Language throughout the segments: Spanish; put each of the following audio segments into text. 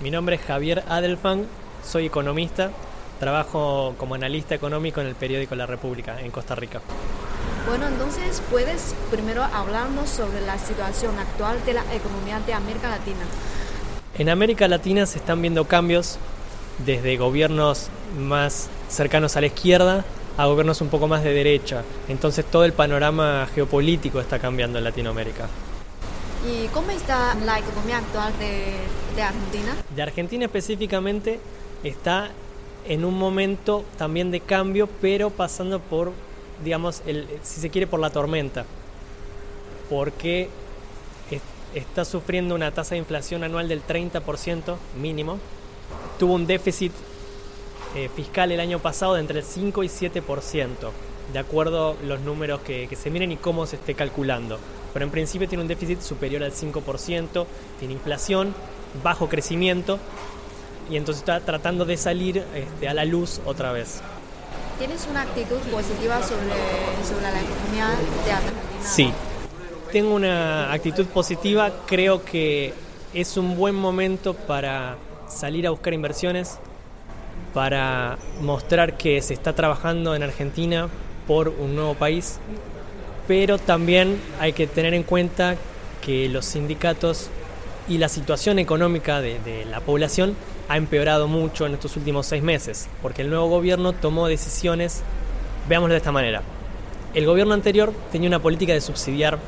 Mi nombre es Javier Adelfang, soy economista, trabajo como analista económico en el periódico La República en Costa Rica. Bueno, entonces puedes primero hablarnos sobre la situación actual de la economía de América Latina. En América Latina se están viendo cambios desde gobiernos más cercanos a la izquierda a gobiernos un poco más de derecha. Entonces todo el panorama geopolítico está cambiando en Latinoamérica. ¿Y cómo está la economía actual de, Argentina? De Argentina específicamente está en un momento también de cambio, pero pasando por, digamos, si se quiere, por la tormenta. Porque está sufriendo una tasa de inflación anual del 30% mínimo. Tuvo un déficit eh, fiscal el año pasado de entre el 5 y 7%, de acuerdo los números que, que se miren y cómo se esté calculando pero en principio tiene un déficit superior al 5%, tiene inflación, bajo crecimiento y entonces está tratando de salir este, a la luz otra vez. ¿Tienes una actitud positiva sobre, la economía de Argentina? Sí, tengo una actitud positiva, creo que es un buen momento para salir a buscar inversiones, para mostrar que se está trabajando en Argentina por un nuevo país pero también hay que tener en cuenta que los sindicatos y la situación económica de, la población ha empeorado mucho en estos últimos seis meses, porque el nuevo gobierno tomó decisiones, veámoslo de esta manera. El gobierno anterior tenía una política de subsidiar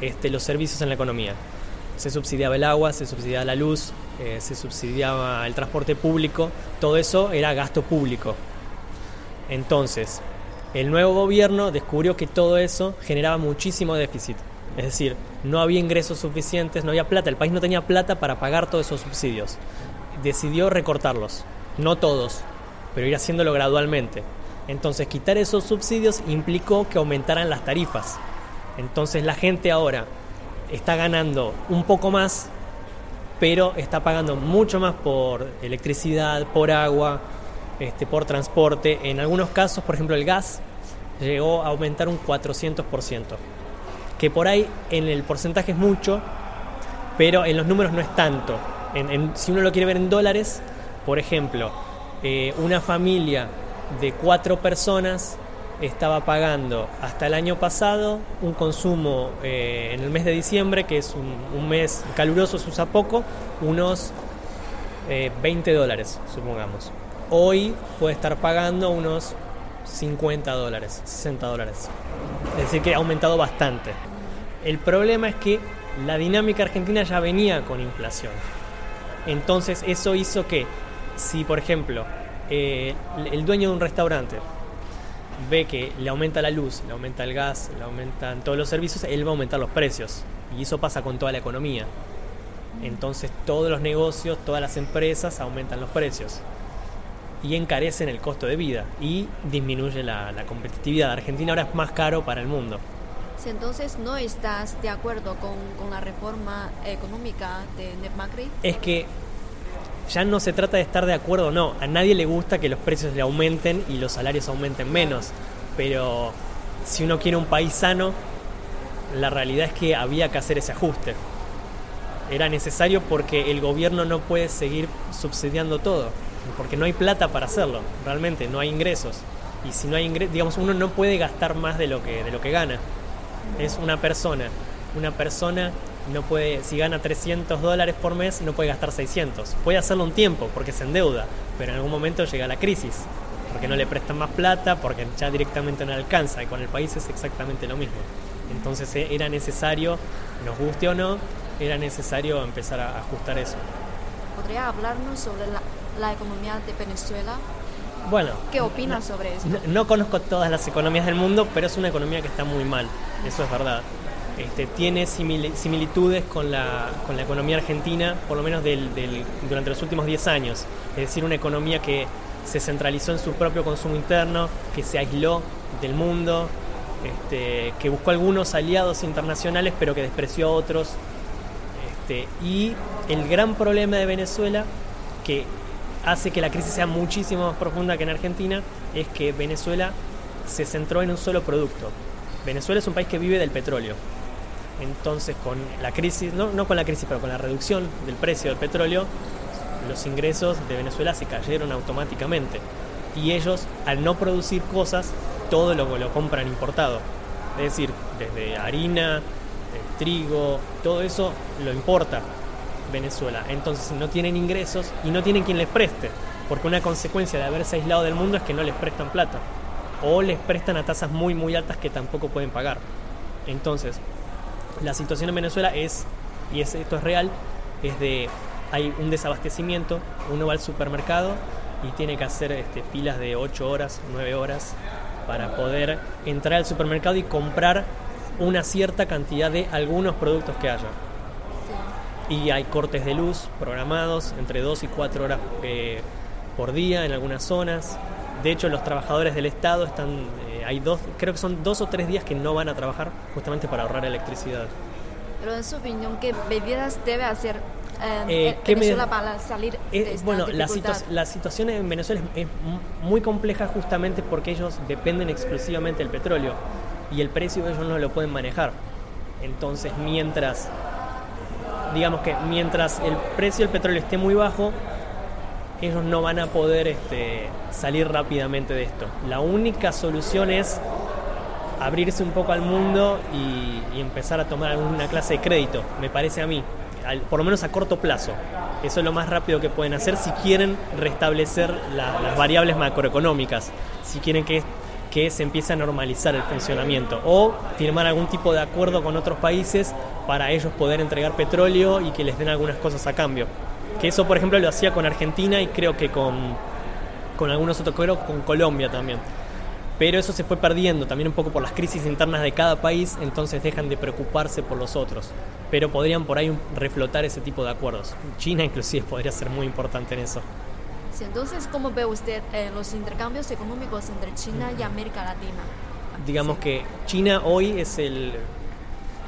este, los servicios en la economía. Se subsidiaba el agua, se subsidiaba la luz, eh, se subsidiaba el transporte público, todo eso era gasto público. Entonces, el nuevo gobierno descubrió que todo eso generaba muchísimo déficit. Es decir, no había ingresos suficientes, no había plata, el país no tenía plata para pagar todos esos subsidios. Decidió recortarlos, no todos, pero ir haciéndolo gradualmente. Entonces quitar esos subsidios implicó que aumentaran las tarifas. Entonces la gente ahora está ganando un poco más, pero está pagando mucho más por electricidad, por agua, este, por transporte. En algunos casos, por ejemplo, el gas llegó a aumentar un 400%, que por ahí en el porcentaje es mucho, pero en los números no es tanto. si uno lo quiere ver en dólares, por ejemplo, eh, una familia de cuatro personas estaba pagando hasta el año pasado un consumo eh, en el mes de diciembre, que es un, mes caluroso, se usa poco, unos 20 eh, dólares, supongamos hoy puede estar pagando unos 50 dólares, 60 dólares. Es decir, que ha aumentado bastante. El problema es que la dinámica argentina ya venía con inflación. Entonces eso hizo que si, por ejemplo, eh, el dueño de un restaurante ve que le aumenta la luz, le aumenta el gas, le aumentan todos los servicios, él va a aumentar los precios. Y eso pasa con toda la economía. Entonces todos los negocios, todas las empresas aumentan los precios y encarecen el costo de vida y disminuye la, competitividad. Argentina ahora es más caro para el mundo. Si entonces no estás de acuerdo con, con la reforma económica de, de, Macri. Es que ya no se trata de estar de acuerdo o no. A nadie le gusta que los precios le aumenten y los salarios aumenten menos. Pero si uno quiere un país sano, la realidad es que había que hacer ese ajuste. Era necesario porque el gobierno no puede seguir subsidiando todo porque no hay plata para hacerlo, realmente, no hay ingresos. Y si no hay ingresos, digamos, uno no puede gastar más de lo que, de lo que gana. Es una persona. Una persona no puede, si gana 300 dólares por mes, no puede gastar 600. Puede hacerlo un tiempo porque se endeuda, pero en algún momento llega la crisis, porque no le prestan más plata, porque ya directamente no alcanza. Y con el país es exactamente lo mismo. Entonces eh, era necesario, nos guste o no, era necesario empezar a ajustar eso. ¿Podría hablarnos sobre la la economía de Venezuela. Bueno, ¿qué opinas sobre esto? No, conozco todas las economías del mundo, pero es una economía que está muy mal, eso es verdad. Este, tiene similitudes con la, con la economía argentina, por lo menos del, durante los últimos 10 años. Es decir, una economía que se centralizó en su propio consumo interno, que se aisló del mundo, este, que buscó algunos aliados internacionales, pero que despreció a otros. Este, y el gran problema de Venezuela, que hace que la crisis sea muchísimo más profunda que en Argentina es que Venezuela se centró en un solo producto. Venezuela es un país que vive del petróleo. Entonces, con la crisis, no, no con la crisis, pero con la reducción del precio del petróleo, los ingresos de Venezuela se cayeron automáticamente. Y ellos, al no producir cosas, todo lo, lo compran importado. Es decir, desde harina, trigo, todo eso lo importa Venezuela. Entonces no tienen ingresos y no tienen quien les preste. Porque una consecuencia de haberse aislado del mundo es que no les prestan plata. O les prestan a tasas muy muy altas que tampoco pueden pagar. Entonces, la situación en Venezuela es, y esto es real, es de hay un desabastecimiento, uno va al supermercado y tiene que hacer este, filas de 8 horas, 9 horas para poder entrar al supermercado y comprar una cierta cantidad de algunos productos que haya. Y hay cortes de luz programados entre 2 y 4 horas eh, por día en algunas zonas. De hecho, los trabajadores del Estado están, eh, hay dos, creo que son dos o tres días que no van a trabajar justamente para ahorrar electricidad. Pero en su opinión, ¿qué bebidas debe hacer eh, eh Venezuela para salir de esta Bueno, la, la, situación en Venezuela es, es, muy compleja justamente porque ellos dependen exclusivamente del petróleo y el precio ellos no lo pueden manejar. Entonces, mientras, digamos que mientras el precio del petróleo esté muy bajo, ellos no van a poder este, salir rápidamente de esto. La única solución es abrirse un poco al mundo y, empezar a tomar alguna clase de crédito, me parece a mí, por lo menos a corto plazo. Eso es lo más rápido que pueden hacer si quieren restablecer las variables macroeconómicas, si quieren que que se empiece a normalizar el funcionamiento o firmar algún tipo de acuerdo con otros países para ellos poder entregar petróleo y que les den algunas cosas a cambio. Que eso, por ejemplo, lo hacía con Argentina y creo que con, con algunos otros, creo con Colombia también. Pero eso se fue perdiendo también un poco por las crisis internas de cada país, entonces dejan de preocuparse por los otros. Pero podrían por ahí reflotar ese tipo de acuerdos. China inclusive podría ser muy importante en eso. Entonces, ¿cómo ve usted eh, los intercambios económicos entre China y América Latina? Digamos que China hoy es el,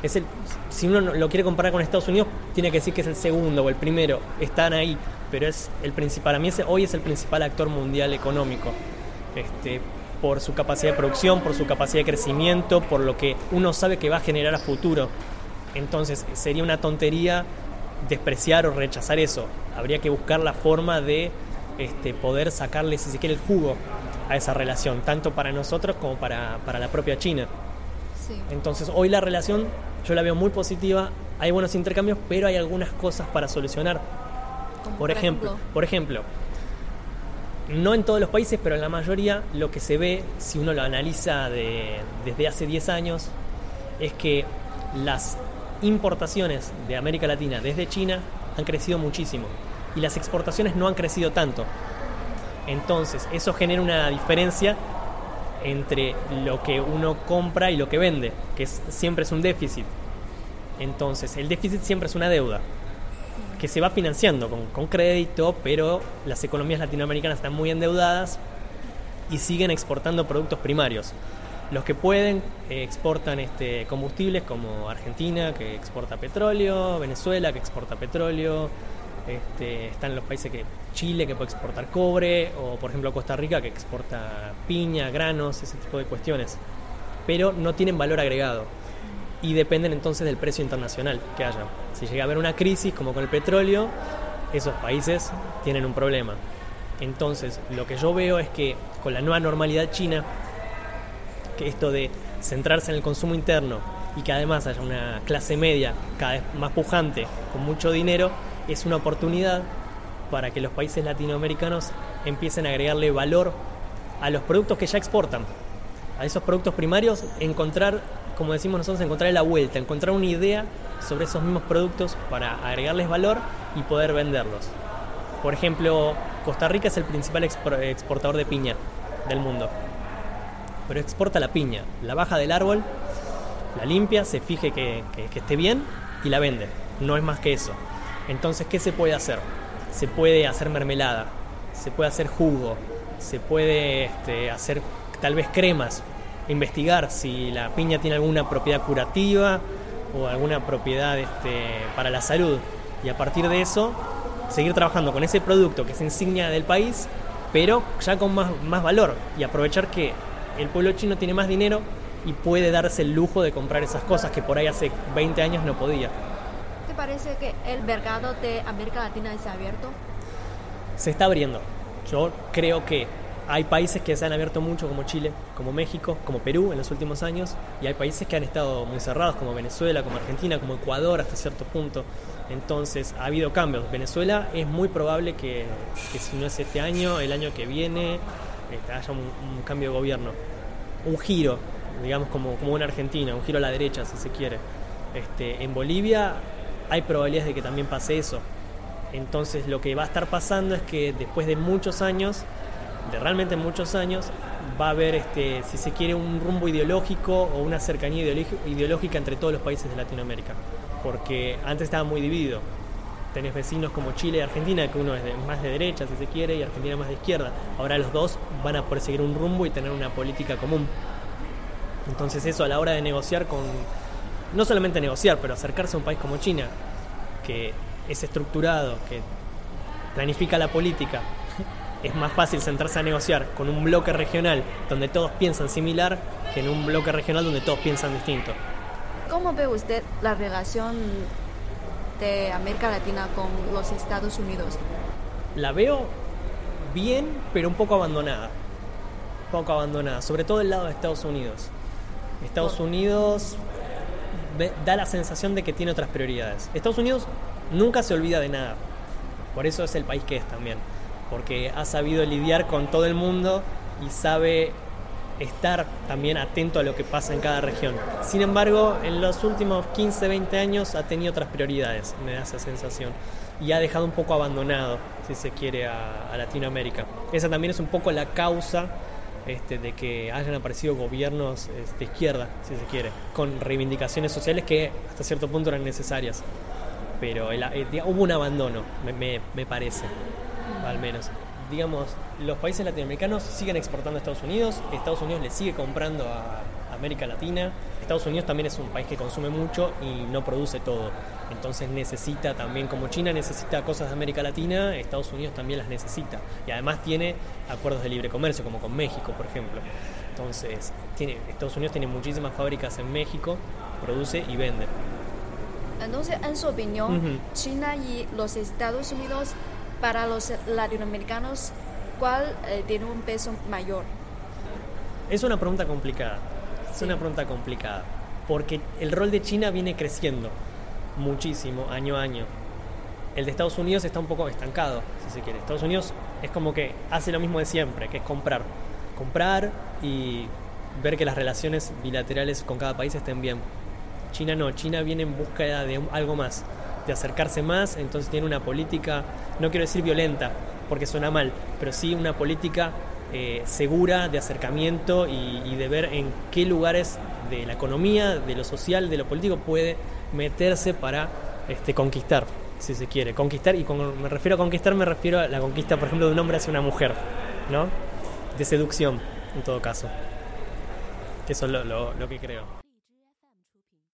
es el, si uno lo quiere comparar con Estados Unidos, tiene que decir que es el segundo o el primero, están ahí, pero es el principal, a mí hoy es el principal actor mundial económico, este, por su capacidad de producción, por su capacidad de crecimiento, por lo que uno sabe que va a generar a futuro. Entonces sería una tontería despreciar o rechazar eso, habría que buscar la forma de este, poder sacarle, si se quiere, el jugo a esa relación, tanto para nosotros como para, la propia China. Entonces, hoy la relación yo la veo muy positiva, hay buenos intercambios, pero hay algunas cosas para solucionar. Por, ejemplo, por ejemplo, no en todos los países, pero en la mayoría lo que se ve, si uno lo analiza desde hace 10 años, es que las importaciones de América Latina desde China han crecido muchísimo y las exportaciones no han crecido tanto. Entonces, eso genera una diferencia entre lo que uno compra y lo que vende, que siempre es un déficit. Entonces, el déficit siempre es una deuda que se va financiando con, crédito, pero las economías latinoamericanas están muy endeudadas y siguen exportando productos primarios. Los que pueden eh, exportan este, combustibles como Argentina, que exporta petróleo, Venezuela, que exporta petróleo, este, están los países que Chile que puede exportar cobre o por ejemplo Costa Rica que exporta piña, granos, ese tipo de cuestiones. Pero no tienen valor agregado y dependen entonces del precio internacional que haya. Si llega a haber una crisis como con el petróleo, esos países tienen un problema. Entonces, lo que yo veo es que con la nueva normalidad china, que esto de centrarse en el consumo interno y que además haya una clase media cada vez más pujante, con mucho dinero, es una oportunidad para que los países latinoamericanos empiecen a agregarle valor a los productos que ya exportan, a esos productos primarios, encontrar, como decimos nosotros, encontrar la vuelta, encontrar una idea sobre esos mismos productos para agregarles valor y poder venderlos. Por ejemplo, Costa Rica es el principal exportador de piña del mundo, pero exporta la piña, la baja del árbol, la limpia, se fije que, que esté bien y la vende. No es más que eso. Entonces, ¿qué se puede hacer? Se puede hacer mermelada, se puede hacer jugo, se puede este, hacer tal vez cremas, investigar si la piña tiene alguna propiedad curativa o alguna propiedad este, para la salud. Y a partir de eso, seguir trabajando con ese producto que es insignia del país, pero ya con más, más valor y aprovechar que el pueblo chino tiene más dinero y puede darse el lujo de comprar esas cosas que por ahí hace 20 años no podía parece que el mercado de América Latina es abierto? Se está abriendo. Yo creo que hay países que se han abierto mucho como Chile, como México, como Perú en los últimos años, y hay países que han estado muy cerrados como Venezuela, como Argentina, como Ecuador hasta cierto punto. Entonces ha habido cambios. Venezuela es muy probable que, si no es este año, el año que viene, este, haya un, cambio de gobierno. Un giro, digamos como, como una Argentina, un giro a la derecha si se quiere. Este, en Bolivia hay probabilidades de que también pase eso. Entonces lo que va a estar pasando es que después de muchos años, de realmente muchos años, va a haber, este, si se quiere, un rumbo ideológico o una cercanía ideológica entre todos los países de Latinoamérica. Porque antes estaba muy dividido. Tenés vecinos como Chile y Argentina, que uno es más de derecha, si se quiere, y Argentina más de izquierda. Ahora los dos van a poder seguir un rumbo y tener una política común. Entonces eso a la hora de negociar con... No solamente negociar, pero acercarse a un país como China, que es estructurado, que planifica la política, es más fácil sentarse a negociar con un bloque regional donde todos piensan similar que en un bloque regional donde todos piensan distinto. ¿Cómo ve usted la relación de América Latina con los Estados Unidos? La veo bien, pero un poco abandonada. Un poco abandonada, sobre todo el lado de Estados Unidos. Estados Unidos da la sensación de que tiene otras prioridades. Estados Unidos nunca se olvida de nada. Por eso es el país que es también. Porque ha sabido lidiar con todo el mundo y sabe estar también atento a lo que pasa en cada región. Sin embargo, en los últimos 15, 20 años ha tenido otras prioridades, me da esa sensación. Y ha dejado un poco abandonado, si se quiere, a, Latinoamérica. Esa también es un poco la causa este, de que hayan aparecido gobiernos este, de izquierda, si se quiere, con reivindicaciones sociales que hasta cierto punto eran necesarias pero eh, hubo un abandono, me, parece, al menos. Digamos, los países latinoamericanos siguen exportando a Estados Unidos, Estados Unidos le sigue comprando a América Latina, Estados Unidos también es un país que consume mucho y no produce todo, entonces necesita también, como China necesita cosas de América Latina, Estados Unidos también las necesita, y además tiene acuerdos de libre comercio, como con México, por ejemplo. Entonces, tiene, Estados Unidos tiene muchísimas fábricas en México, produce y vende. Entonces, en su opinión, China y los Estados Unidos, para los latinoamericanos, ¿cuál eh, tiene un peso mayor? Es una pregunta complicada. Es una pregunta complicada. Porque el rol de China viene creciendo muchísimo, año a año. El de Estados Unidos está un poco estancado, si se quiere. Estados Unidos es como que hace lo mismo de siempre, que es comprar. Comprar y ver que las relaciones bilaterales con cada país estén bien. China no, China viene en búsqueda de algo más, de acercarse más, entonces tiene una política, no quiero decir violenta, porque suena mal, pero sí una política eh, segura de acercamiento y, de ver en qué lugares de la economía, de lo social, de lo político puede meterse para este, conquistar, si se quiere. Conquistar, y cuando me refiero a conquistar, me refiero a la conquista, por ejemplo, de un hombre hacia una mujer, ¿no? De seducción, en todo caso. Eso es lo que creo.